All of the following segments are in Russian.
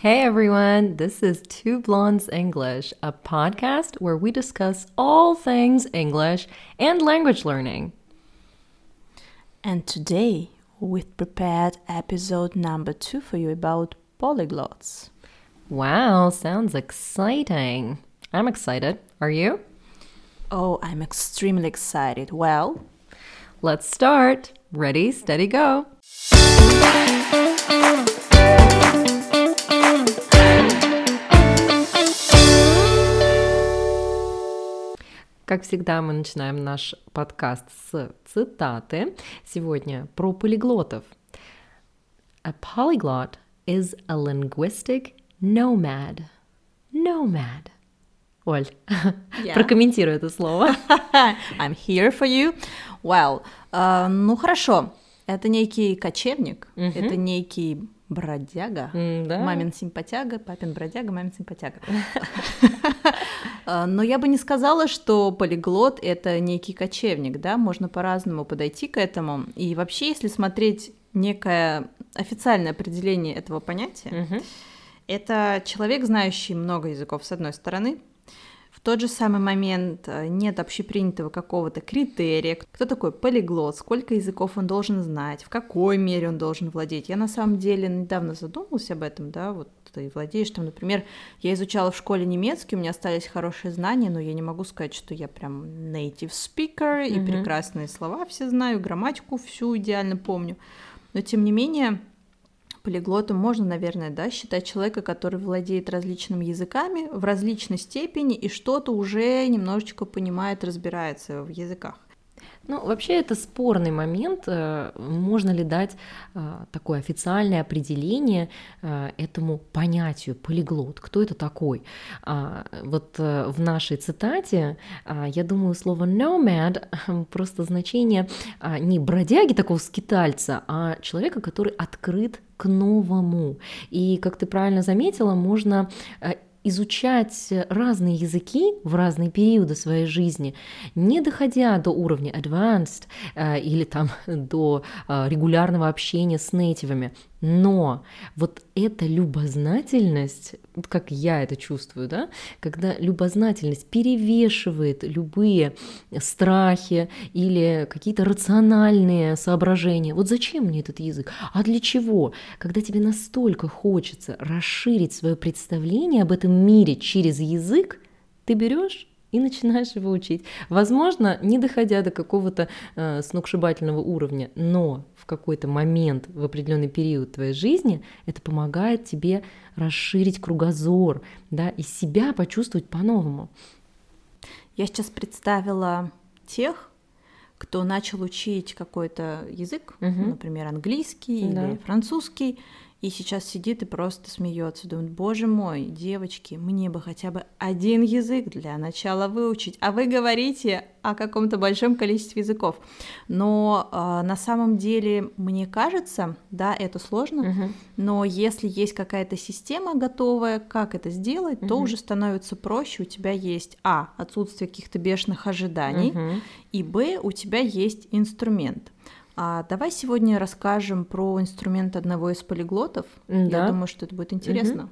Hey everyone, this is Two Blondes English, a podcast where we discuss all things English and language learning. And today we've prepared episode number two for you about polyglots. Wow, sounds exciting. I'm excited. Are you? Oh, I'm extremely excited. Well, Let's start. Ready, steady, go. Как всегда, мы начинаем наш подкаст с цитаты. Сегодня про полиглотов. A polyglot is a linguistic nomad. Nomad. Оль, прокомментируй это слово. I'm here for you. Well, э, ну хорошо. Это некий кочевник, это некий бродяга, М-да. мамин симпатяга, папин бродяга, мамин симпатяга. Э, Но я бы не сказала, что полиглот — это некий кочевник, да, можно по-разному подойти к этому. И вообще, если смотреть некое официальное определение этого понятия, это человек, знающий много языков, с одной стороны. В тот же самый момент э, нет общепринятого какого-то критерия. Кто такой полиглот, сколько языков он должен знать, в какой мере он должен владеть. Я на самом деле недавно задумалась об этом, да, вот ты владеешь там, например, я изучала в школе немецкий, у меня остались хорошие знания, но я не могу сказать, что я прям native speaker и Мгм. прекрасные слова все знаю, грамматику всю идеально помню. Но тем не менее, Полиглотом можно, наверное, да, считать человека, который владеет различными языками в различной степени и что-то уже немножечко понимает, разбирается в языках. Ну, вообще это спорный момент. Э, Можно ли дать э, такое официальное определение э, этому понятию полиглот? Кто это такой? А, Вот в нашей цитате, а, я думаю, слово nomad просто значение а, не бродяги такого скитальца, а человека, который открыт к новому. И, как ты правильно заметила, можно изучать разные языки в разные периоды своей жизни, не доходя до уровня advanced э, или там до э, регулярного общения с нейтивами. Но вот эта любознательность, как я это чувствую, да, когда любознательность перевешивает любые страхи или какие-то рациональные соображения. Вот зачем мне этот язык? А для чего? Когда тебе настолько хочется расширить свое представление об этом мире через язык, ты берешь и начинаешь его учить. Возможно, не доходя до какого-то э, сногсшибательного уровня, но в какой-то момент, в определенный период твоей жизни, это помогает тебе расширить кругозор, да, и себя почувствовать по-новому. Я сейчас представила тех, кто начал учить какой-то язык, Мгм. например, английский Да. или французский, и сейчас сидит и просто смеется, думает, боже мой, девочки, мне бы хотя бы один язык для начала выучить, а вы говорите о каком-то большом количестве языков. Но а, на самом деле, мне кажется, да, это сложно, Мгм. но если есть какая-то система готовая, как это сделать, то Мгм. уже становится проще. У тебя есть а отсутствие каких-то бешеных ожиданий, Мгм. и б у тебя есть инструмент. А давай сегодня расскажем про инструмент одного из полиглотов. Я Да. думаю, что это будет интересно.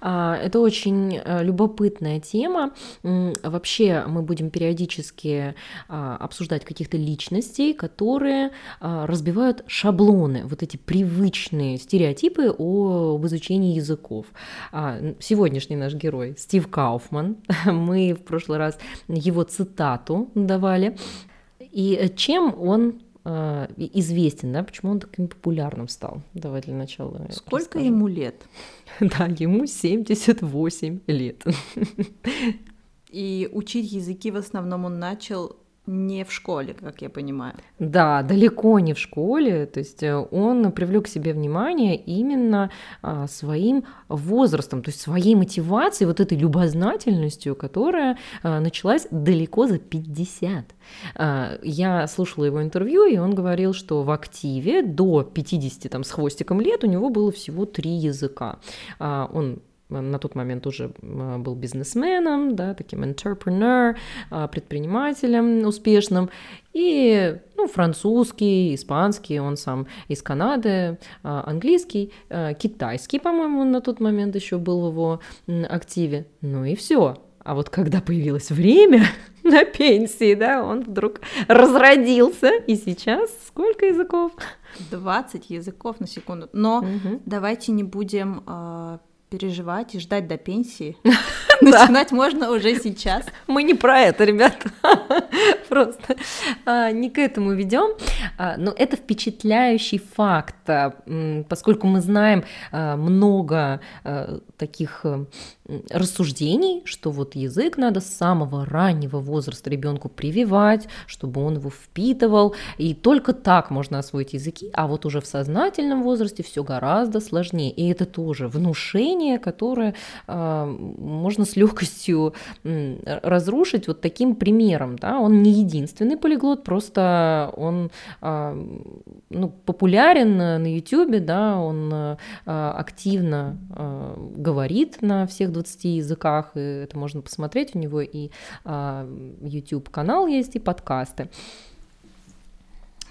А, Это очень э, любопытная тема. Вообще мы будем периодически а, обсуждать каких-то личностей, которые а, разбивают шаблоны, вот эти привычные стереотипы о- об изучении языков. А, Сегодняшний наш герой Стив Кауфман. Мы в прошлый раз его цитату давали. И э, чем он известен, да, почему он таким популярным стал? Давай для начала. Сколько расскажем. ему лет? Да, ему 78 лет. И учить языки в основном он начал не в школе, как я понимаю. Да, далеко не в школе, то есть э, он привлек к себе внимание именно а, своим возрастом, то есть своей мотивацией, вот этой любознательностью, которая а, началась далеко за 50. А, Я слушала его интервью, и он говорил, что в активе до 50 там, с хвостиком лет у него было всего три языка. Он на тот момент уже был бизнесменом, да, таким entrepreneur, предпринимателем успешным, и ну, французский, испанский, он сам из Канады, английский, китайский, по-моему, на тот момент еще был в его активе. Ну и все. А вот когда появилось время на пенсии, да, он вдруг разродился. И сейчас сколько языков? 20 языков на секунду. Но угу. давайте не будем переживать и ждать до пенсии. Начинать можно уже сейчас. Мы не про это, ребята. Просто а, не к этому ведем. А, но это впечатляющий факт, а, поскольку мы знаем много таких рассуждений, что вот язык надо с самого раннего возраста ребенку прививать, чтобы он его впитывал, и только так можно освоить языки, а вот уже в сознательном возрасте все гораздо сложнее. И это тоже внушение, которое можно с легкостью разрушить вот таким примером. Да? Он не единственный полиглот, просто он а, ну, популярен на YouTube, да, он а, активно а, говорит на всех 20 языках, и это можно посмотреть, у него и YouTube канал есть, и подкасты.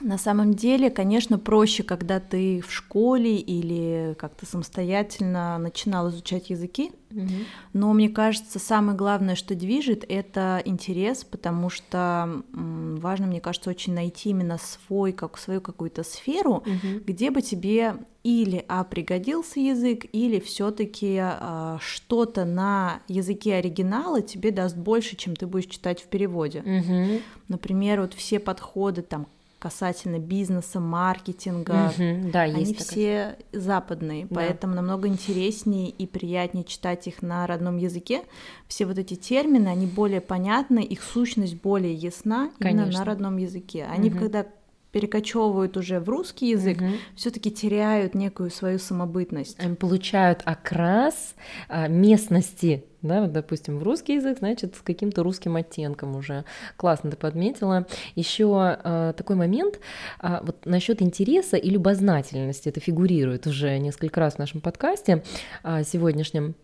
На самом деле, конечно, проще, когда ты в школе или как-то самостоятельно начинал изучать языки, угу. но мне кажется, самое главное, что движет, это интерес, потому что важно, мне кажется, очень найти именно свой, как свою какую-то сферу, угу. где бы тебе или а пригодился язык, или все-таки а, что-то на языке оригинала тебе даст больше, чем ты будешь читать в переводе. Угу. Например, вот все подходы там касательно бизнеса, маркетинга, угу, да, они есть все такая. западные, да. поэтому намного интереснее и приятнее читать их на родном языке. Все вот эти термины, они более понятны, их сущность более ясна Конечно. именно на родном языке. Они угу. когда перекочевывают уже в русский язык, угу. все-таки теряют некую свою самобытность. Они получают окрас а, местности да, вот, допустим, в русский язык, значит, с каким-то русским оттенком уже. Классно ты подметила. Еще э, такой момент, э, вот насчет интереса и любознательности, это фигурирует уже несколько раз в нашем подкасте э, сегодняшнем.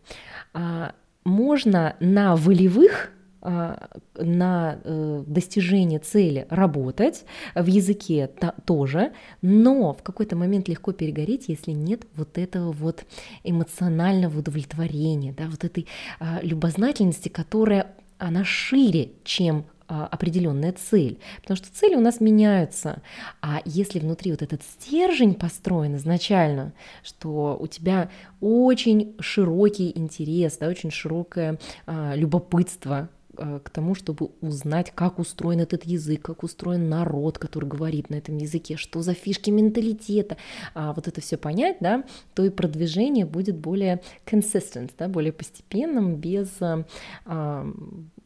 Э, можно на волевых а, на э, достижение цели работать, в языке тоже, но в какой-то момент легко перегореть, если нет вот этого вот эмоционального удовлетворения, да, вот этой а, любознательности, которая она шире, чем а, определенная цель, потому что цели у нас меняются, а если внутри вот этот стержень построен изначально, что у тебя очень широкий интерес, да, очень широкое а, любопытство к тому, чтобы узнать, как устроен этот язык, как устроен народ, который говорит на этом языке, что за фишки менталитета, а вот это все понять, да, то и продвижение будет более consistent, да, более постепенным, без, а,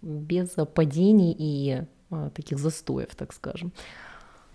без падений и а, таких застоев, так скажем.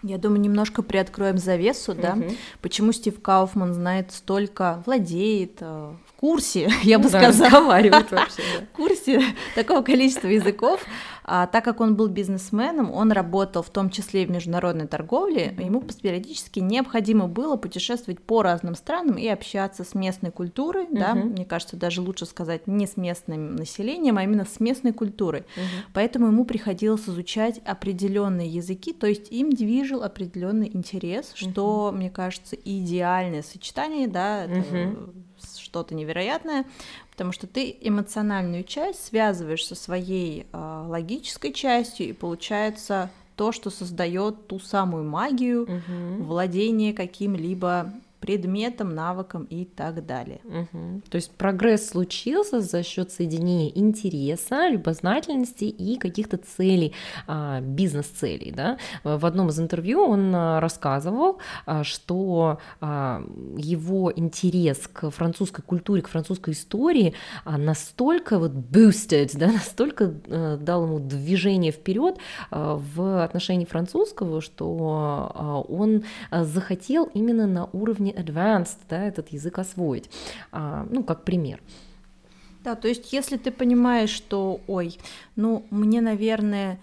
Я думаю, немножко приоткроем завесу, да, угу. почему Стив Кауфман знает столько, владеет, э, курсе, я бы да, сказала, вообще, да. в курсе такого количества языков, а, так как он был бизнесменом, он работал в том числе и в международной торговле, ему периодически необходимо было путешествовать по разным странам и общаться с местной культурой, угу. да, мне кажется, даже лучше сказать не с местным населением, а именно с местной культурой. Угу. Поэтому ему приходилось изучать определенные языки, то есть им движил определенный интерес, что, угу. мне кажется, идеальное сочетание, да, угу. Что-то невероятное, потому что ты эмоциональную часть связываешь со своей э, логической частью, и получается то, что создает ту самую магию угу. владения каким-либо предметом, навыком и так далее. Угу. То есть прогресс случился за счет соединения интереса, любознательности и каких-то целей, а, бизнес-целей. Да? В одном из интервью он а, рассказывал, а, что его интерес к французской культуре, к французской истории настолько вот boosted, да, настолько дал ему движение вперед в отношении французского, что он захотел именно на уровне advanced, да, этот язык освоить, а, ну, как пример. Да, то есть если ты понимаешь, что, ой, ну, мне, наверное,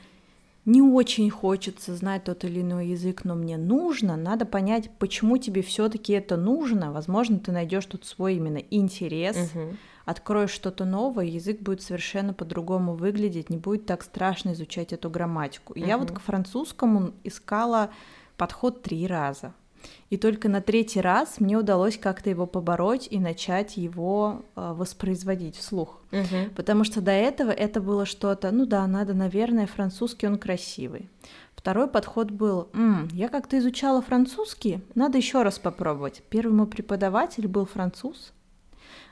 не очень хочется знать тот или иной язык, но мне нужно, надо понять, почему тебе все-таки это нужно. Возможно, ты найдешь тут свой именно интерес, угу. откроешь что-то новое, язык будет совершенно по-другому выглядеть, не будет так страшно изучать эту грамматику. Угу. Я вот к французскому искала подход три раза. И только на третий раз мне удалось как-то его побороть и начать его э, воспроизводить вслух. Угу. Потому что до этого это было что-то, ну да, надо, наверное, французский он красивый. Второй подход был, М, я как-то изучала французский, надо еще раз попробовать. Первый мой преподаватель был француз, а,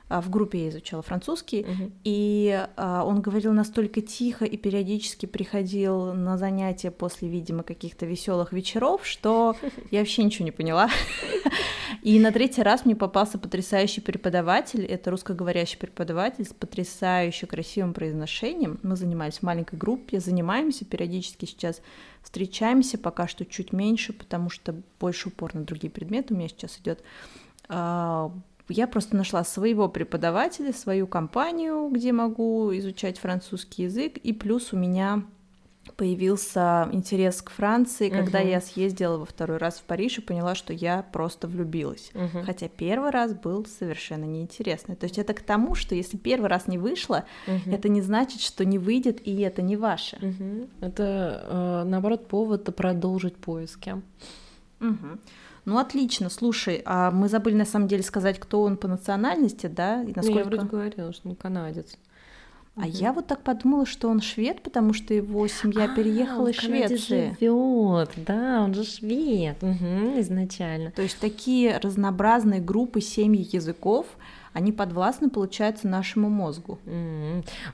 в группе я изучала французский, угу. и а, он говорил настолько тихо и периодически приходил на занятия после, видимо, каких-то веселых вечеров, что я вообще ничего не поняла. И на третий раз мне попался потрясающий преподаватель, это русскоговорящий преподаватель с потрясающе красивым произношением. Мы занимались в маленькой группе, занимаемся периодически сейчас, встречаемся пока что чуть меньше, потому что больше упор на другие предметы у меня сейчас идет а, я просто нашла своего преподавателя, свою компанию, где могу изучать французский язык, и плюс у меня появился интерес к Франции, когда uh-huh. я съездила во второй раз в Париж и поняла, что я просто влюбилась. Uh-huh. Хотя первый раз был совершенно неинтересный. То есть это к тому, что если первый раз не вышло, uh-huh. это не значит, что не выйдет, и это не ваше. Uh-huh. Это, э, наоборот, повод продолжить поиски. Uh-huh. Ну, отлично, слушай, а мы забыли на самом деле сказать, кто он по национальности, да? И насколько... Ну, я вроде говорила, что он канадец. А угу. я вот так подумала, что он швед, потому что его семья а, переехала из Швеции. живет, да, он же швед, угу, изначально. То есть такие разнообразные группы семьи языков, они подвластны, получается, нашему мозгу.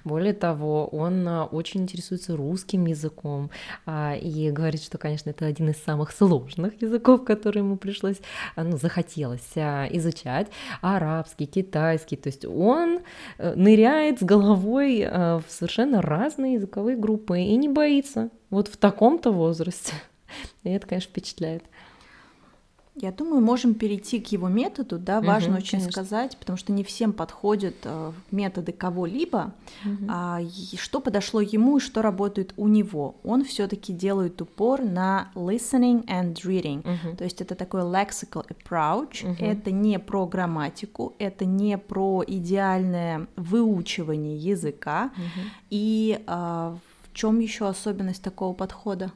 Более того, он а, очень интересуется русским языком а, и говорит, что, конечно, это один из самых сложных языков, которые ему пришлось, а, ну, захотелось изучать, арабский, китайский, то есть он э, ныряет с головой в совершенно разные языковые группы и не боится вот в таком-то возрасте. И это, конечно, впечатляет. Я думаю, можем перейти к его методу, да, важно угу, очень конечно. сказать, потому что не всем подходят э, методы кого-либо, угу. а, что подошло ему и что работает у него. Он все-таки делает упор на listening and reading, угу. то есть это такой lexical approach, угу. это не про грамматику, это не про идеальное выучивание языка, угу. и а, в чем еще особенность такого подхода?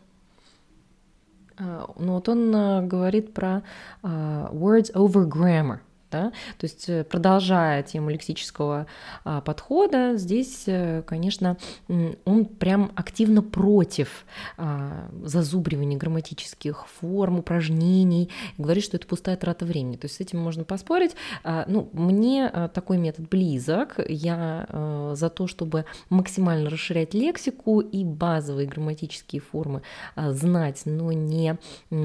Ну вот он а, говорит про uh, words over grammar. Да? То есть, э, продолжая тему лексического а, подхода, здесь, э, конечно, он прям активно против а, зазубривания грамматических форм, упражнений, говорит, что это пустая трата времени. То есть с этим можно поспорить. А, ну, мне а, такой метод близок. Я за то, чтобы максимально расширять лексику и базовые грамматические формы а, знать, но не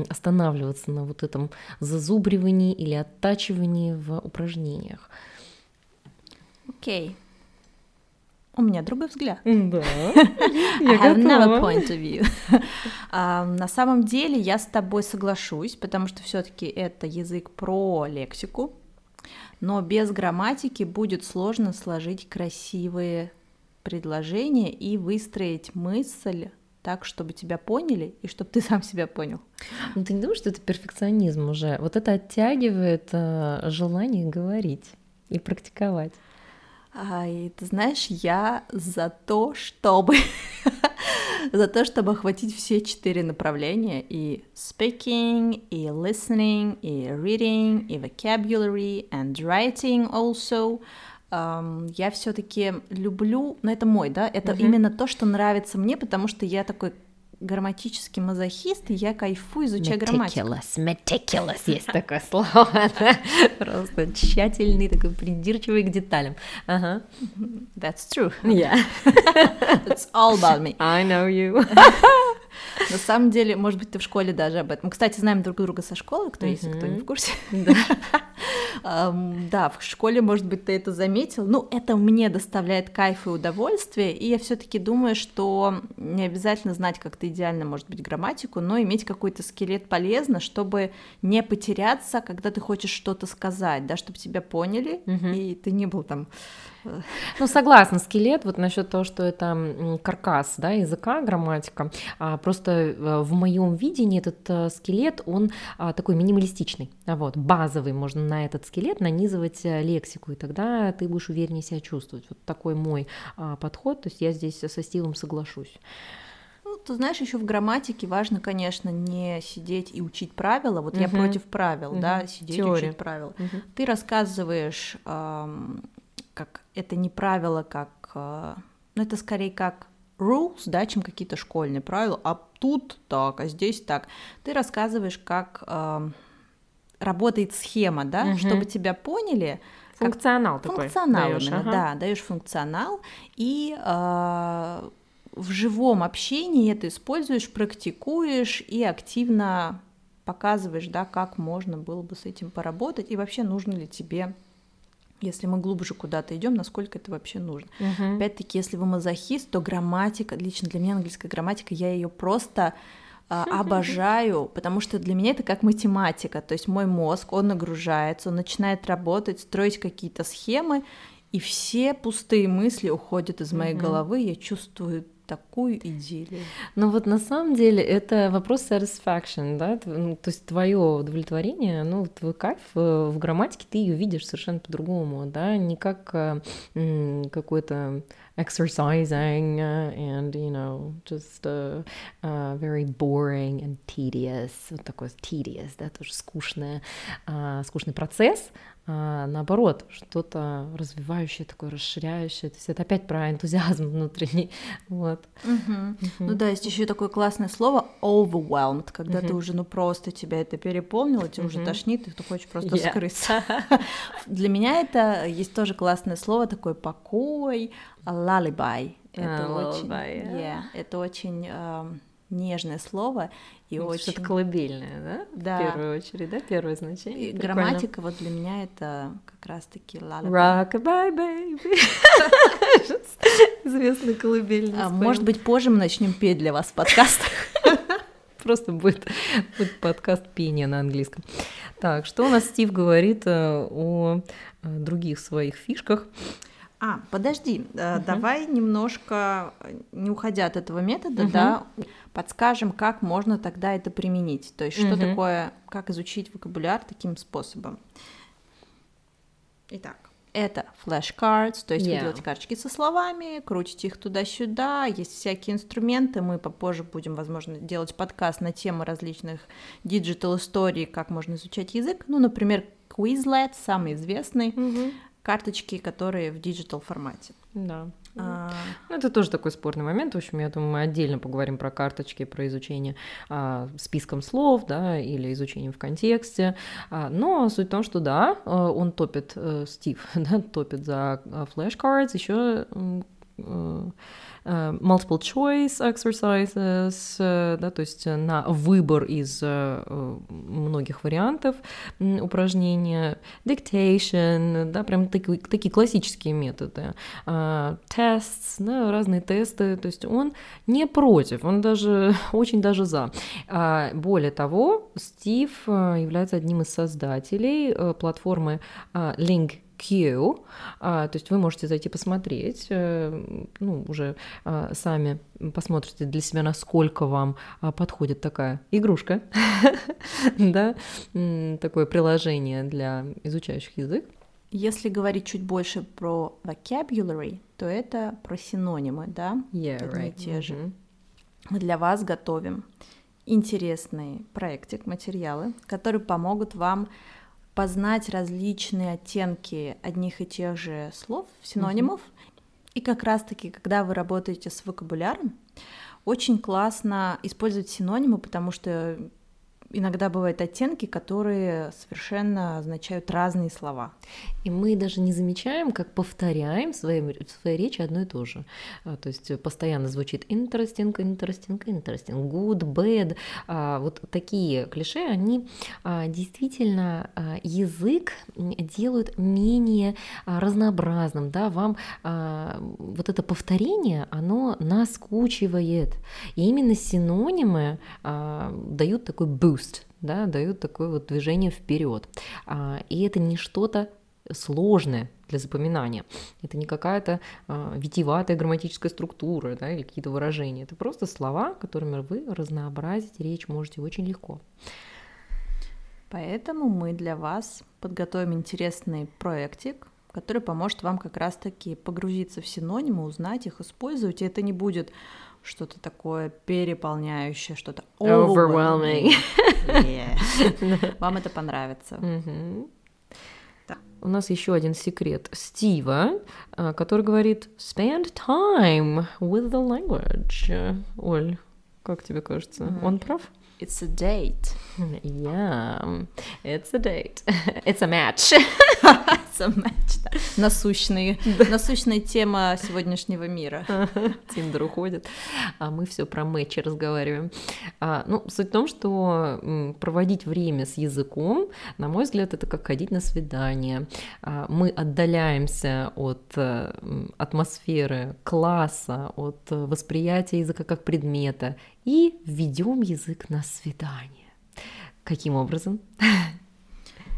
останавливаться на вот этом зазубривании или оттачивании в упражнениях. Окей. У меня другой взгляд. Да. I have another point of view. uh, на самом деле я с тобой соглашусь, потому что все-таки это язык про лексику, но без грамматики будет сложно сложить красивые предложения и выстроить мысль так, чтобы тебя поняли и чтобы ты сам себя понял. Ну ты не думаешь, что это перфекционизм уже? Вот это оттягивает э, желание говорить и практиковать. А, и ты знаешь, я за то, чтобы за то, чтобы охватить все четыре направления и speaking, и listening, и reading, и vocabulary, and writing also я все-таки люблю, но это мой, да, это uh-huh. именно то, что нравится мне, потому что я такой грамматический мазохист, и я кайфую, изучая грамматику. Meticulous, meticulous, есть такое слово, просто тщательный, такой придирчивый к деталям. Ага. That's true. Yeah. That's all about me. I know you. На самом деле, может быть, ты в школе даже об этом. Мы, кстати, знаем друг друга со школы, кто, если кто не в курсе. Да, в школе, может быть, ты это заметил. Ну, это мне доставляет кайф и удовольствие, и я все таки думаю, что не обязательно знать как-то идеально, может быть, грамматику, но иметь какой-то скелет полезно, чтобы не потеряться, когда ты хочешь что-то сказать, да, чтобы тебя поняли, и ты не был там ну, согласна, скелет, вот насчет того, что это каркас, да, языка, грамматика. А Просто в моем видении этот скелет, он такой минималистичный. Вот, базовый, можно на этот скелет нанизывать лексику, и тогда ты будешь увереннее себя чувствовать. Вот такой мой подход, то есть я здесь со Стивом соглашусь. Ну, ты знаешь, еще в грамматике важно, конечно, не сидеть и учить правила. Вот угу. я против правил, угу. да, сидеть и учить правила. Угу. Ты рассказываешь, эм, как это не правило, как, э, ну это скорее как rules, да, чем какие-то школьные правила. А тут так, а здесь так. Ты рассказываешь, как э, работает схема, да, угу. чтобы тебя поняли. Функционал как... такой. Функционал даёшь, именно, ага. да, даешь функционал и э, в живом общении это используешь, практикуешь и активно показываешь, да, как можно было бы с этим поработать и вообще нужно ли тебе если мы глубже куда-то идем, насколько это вообще нужно. Uh-huh. Опять-таки, если вы мазохист, то грамматика, лично для меня английская грамматика, я ее просто а, обожаю, потому что для меня это как математика, то есть мой мозг, он нагружается, он начинает работать, строить какие-то схемы, и все пустые мысли уходят из моей uh-huh. головы, я чувствую такую идиллию. Ну вот на самом деле это вопрос satisfaction, да, ну, то есть твое удовлетворение, ну твой кайф э, в грамматике ты ее видишь совершенно по-другому, да, не как э, какой-то exercising and you know just uh, uh, very boring and tedious вот такой tedious да тоже скучное uh, скучный процесс а наоборот, что-то развивающее, такое расширяющее. То есть это опять про энтузиазм внутренний. Вот. Угу. Угу. Ну да, есть еще такое классное слово overwhelmed, когда угу. ты уже ну просто тебя это переполнило, тебе угу. уже тошнит, и ты хочешь просто yeah. скрыться. Для меня это есть тоже классное слово, такой покой, lullaby. Это очень, yeah, это очень нежное слово и ну, очень... Что-то колыбельное, да? Да. В первую очередь, да? Первое значение. И грамматика вот для меня это как раз-таки Rockabye, baby. Известный колыбельный. А, может быть, позже мы начнем петь для вас в подкастах. Просто будет, будет подкаст пения на английском. Так, что у нас Стив говорит э, о э, других своих фишках? А, подожди, uh-huh. давай немножко, не уходя от этого метода, uh-huh. да, подскажем, как можно тогда это применить. То есть, что uh-huh. такое, как изучить вокабуляр таким способом. Итак, это flashcards, то есть yeah. вы делаете карточки со словами, крутите их туда-сюда, есть всякие инструменты, мы попозже будем, возможно, делать подкаст на темы различных digital историй, как можно изучать язык, ну, например, Quizlet, самый известный, mm-hmm карточки, которые в digital формате. Да. А... Ну, это тоже такой спорный момент. В общем, я думаю, мы отдельно поговорим про карточки, про изучение а, списком слов, да, или изучением в контексте. А, но суть в том, что да, а, он топит, э, Стив, да, топит за flashcards, а, еще э, Э, multiple choice exercises, э, да, то есть на выбор из э, многих вариантов упражнения, dictation, да, прям такие, такие классические методы, tests, да, разные тесты, то есть он не против, он даже очень даже за. А, более того, Стив является одним из создателей платформы Link Q, а, то есть вы можете зайти посмотреть, э, ну, уже а, сами посмотрите для себя, насколько вам а, подходит такая игрушка, да, такое приложение для изучающих язык. Если говорить чуть больше про vocabulary, то это про синонимы, да? Yeah, right. те же. Mm-hmm. Мы для вас готовим интересные проектик, материалы, которые помогут вам познать различные оттенки одних и тех же слов, синонимов. Mm-hmm. И как раз-таки, когда вы работаете с вокабуляром, очень классно использовать синонимы, потому что иногда бывают оттенки, которые совершенно означают разные слова. И мы даже не замечаем, как повторяем в своей, в своей речи одно и то же. А, то есть постоянно звучит interesting, interesting, interesting, good, bad. А, вот такие клише, они а, действительно язык делают менее разнообразным. Да? Вам вот это повторение, оно наскучивает. И именно синонимы дают такой boost boost, да, дают такое вот движение вперед. А, и это не что-то сложное для запоминания. Это не какая-то э, грамматическая структура да, или какие-то выражения. Это просто слова, которыми вы разнообразить речь можете очень легко. Поэтому мы для вас подготовим интересный проектик, который поможет вам как раз-таки погрузиться в синонимы, узнать их, использовать. И это не будет что-то такое переполняющее, что-то overwhelming. Yeah. Вам это понравится. Mm-hmm. У нас еще один секрет Стива, а, который говорит spend time with the language. Оль, как тебе кажется, mm-hmm. он прав? It's a date. Yeah, it's a date. It's a match. it's a match, да. Насущный, насущная тема сегодняшнего мира. Тиндер уходит, а мы все про матчи разговариваем. А, ну, суть в том, что проводить время с языком, на мой взгляд, это как ходить на свидание. А, мы отдаляемся от э, атмосферы класса, от восприятия языка как предмета и введем язык на свидание. Каким образом?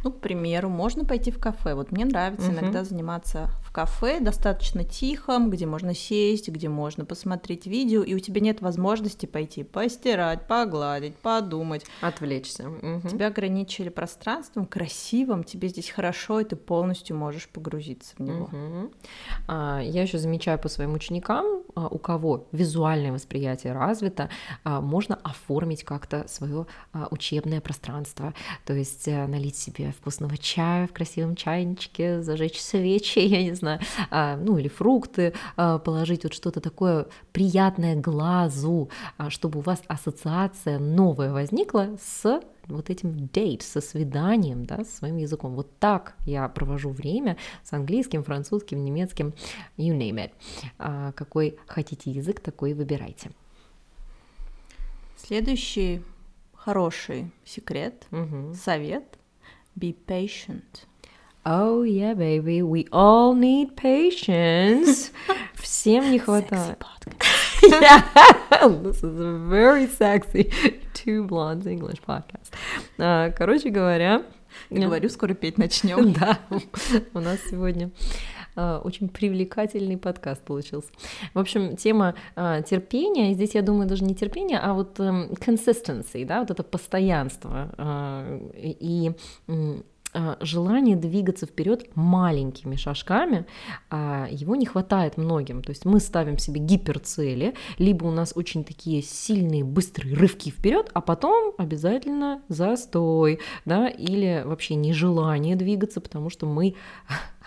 Ну, к примеру, можно пойти в кафе. Вот мне нравится uh-huh. иногда заниматься кафе, достаточно тихом, где можно сесть, где можно посмотреть видео, и у тебя нет возможности пойти постирать, погладить, подумать. Отвлечься. Угу. Тебя ограничили пространством, красивым, тебе здесь хорошо, и ты полностью можешь погрузиться в него. Угу. А, я еще замечаю по своим ученикам, а, у кого визуальное восприятие развито, а, можно оформить как-то свое а, учебное пространство, то есть а, налить себе вкусного чая в красивом чайничке, зажечь свечи, я не знаю, знаю, а, ну или фрукты а, положить, вот что-то такое приятное глазу, а, чтобы у вас ассоциация новая возникла с вот этим date, со свиданием, да, с своим языком. Вот так я провожу время с английским, французским, немецким, you name it. Какой хотите язык, такой и выбирайте. Следующий хороший секрет, угу. совет – be patient. Oh yeah, baby, we all need patience. Всем не хватает. yeah, this is a very sexy two blondes English podcast. Uh, короче говоря, говорю, скоро петь начнем. да, у нас сегодня Uh, очень привлекательный подкаст получился. В общем, тема uh, терпения, здесь, я думаю, даже не терпение, а вот um, consistency, да, вот это постоянство. И а, желание двигаться вперед маленькими шажками, а его не хватает многим. То есть мы ставим себе гиперцели, либо у нас очень такие сильные, быстрые рывки вперед, а потом обязательно застой, да, или вообще нежелание двигаться, потому что мы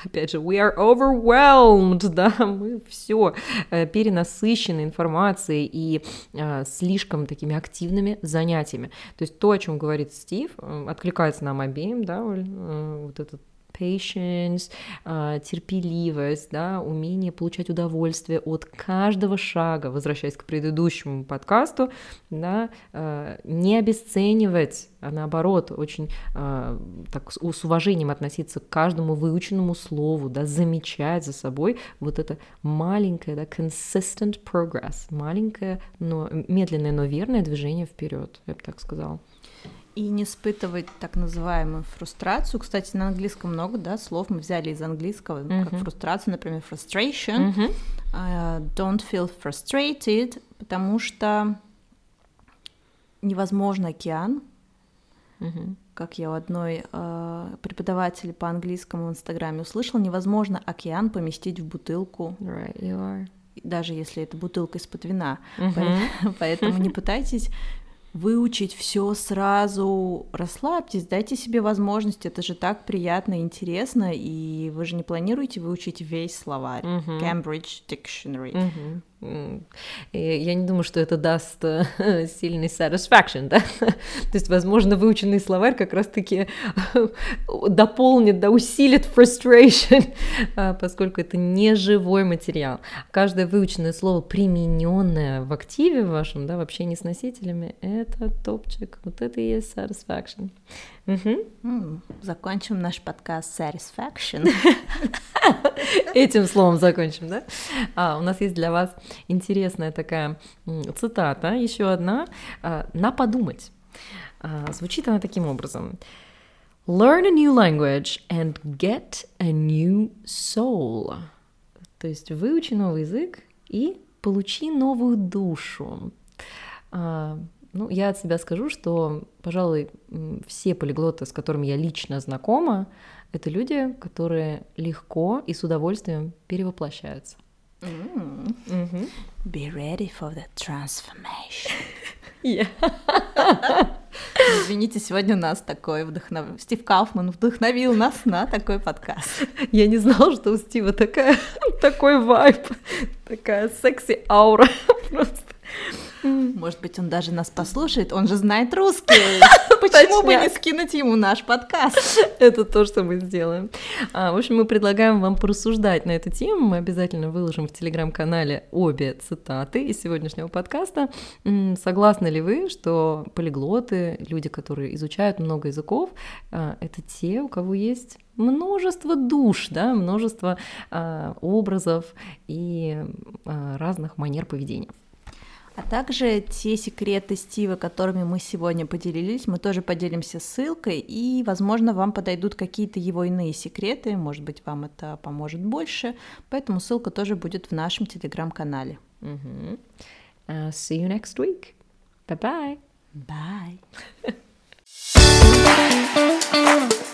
опять же, we are overwhelmed, да, мы все э, перенасыщены информацией и э, слишком такими активными занятиями. То есть то, о чем говорит Стив, э, откликается нам обеим, да, вот этот patience, а, терпеливость, да, умение получать удовольствие от каждого шага, возвращаясь к предыдущему подкасту, да, а, не обесценивать, а наоборот, очень а, так, с уважением относиться к каждому выученному слову, да, замечать за собой вот это маленькое, да, consistent progress, маленькое, но медленное, но верное движение вперед, я бы так сказала и не испытывать так называемую фрустрацию. Кстати, на английском много да, слов мы взяли из английского, uh-huh. как фрустрация, например, frustration. Uh-huh. Uh, don't feel frustrated, потому что невозможно океан, uh-huh. как я у одной uh, преподавателя по английскому в Инстаграме услышала, невозможно океан поместить в бутылку. Right, you are даже если это бутылка из-под вина. Uh-huh. Поэтому не пытайтесь выучить все сразу. Расслабьтесь, дайте себе возможность. Это же так приятно и интересно. И вы же не планируете выучить весь словарь. Uh-huh. Cambridge Dictionary. Uh-huh. Я не думаю, что это даст э, сильный satisfaction, да? То есть, возможно, выученный словарь как раз-таки дополнит, да, усилит frustration, а, поскольку это не живой материал. Каждое выученное слово, примененное в активе вашем, да, в общении с носителями, это топчик. Вот это и есть satisfaction. Угу. Закончим наш подкаст Satisfaction. Этим словом закончим, да? А, у нас есть для вас интересная такая цитата, еще одна. А, на подумать. А, звучит она таким образом. Learn a new language and get a new soul. То есть выучи новый язык и получи новую душу. А, ну, я от себя скажу, что, пожалуй, все полиглоты, с которыми я лично знакома, это люди, которые легко и с удовольствием перевоплощаются. Mm. Mm-hmm. Be ready for the transformation. Yeah. Извините, сегодня у нас такой вдохнов... Стив Кауфман вдохновил нас на такой подкаст. Я не знала, что у Стива такая, такой вайб, такая секси-аура просто. Может быть, он даже нас послушает, он же знает русский. Почему бы не скинуть ему наш подкаст? Это то, что мы сделаем. А, в общем, мы предлагаем вам порассуждать на эту тему. Мы обязательно выложим в телеграм-канале обе цитаты из сегодняшнего подкаста. Согласны ли вы, что полиглоты, люди, которые изучают много языков, а, это те, у кого есть множество душ, да, множество а, образов и разных манер поведения. А также те секреты Стива, которыми мы сегодня поделились, мы тоже поделимся ссылкой, и, возможно, вам подойдут какие-то его иные секреты, может быть, вам это поможет больше, поэтому ссылка тоже будет в нашем телеграм-канале. Mm-hmm. Uh, see you next week. Bye-bye. Bye.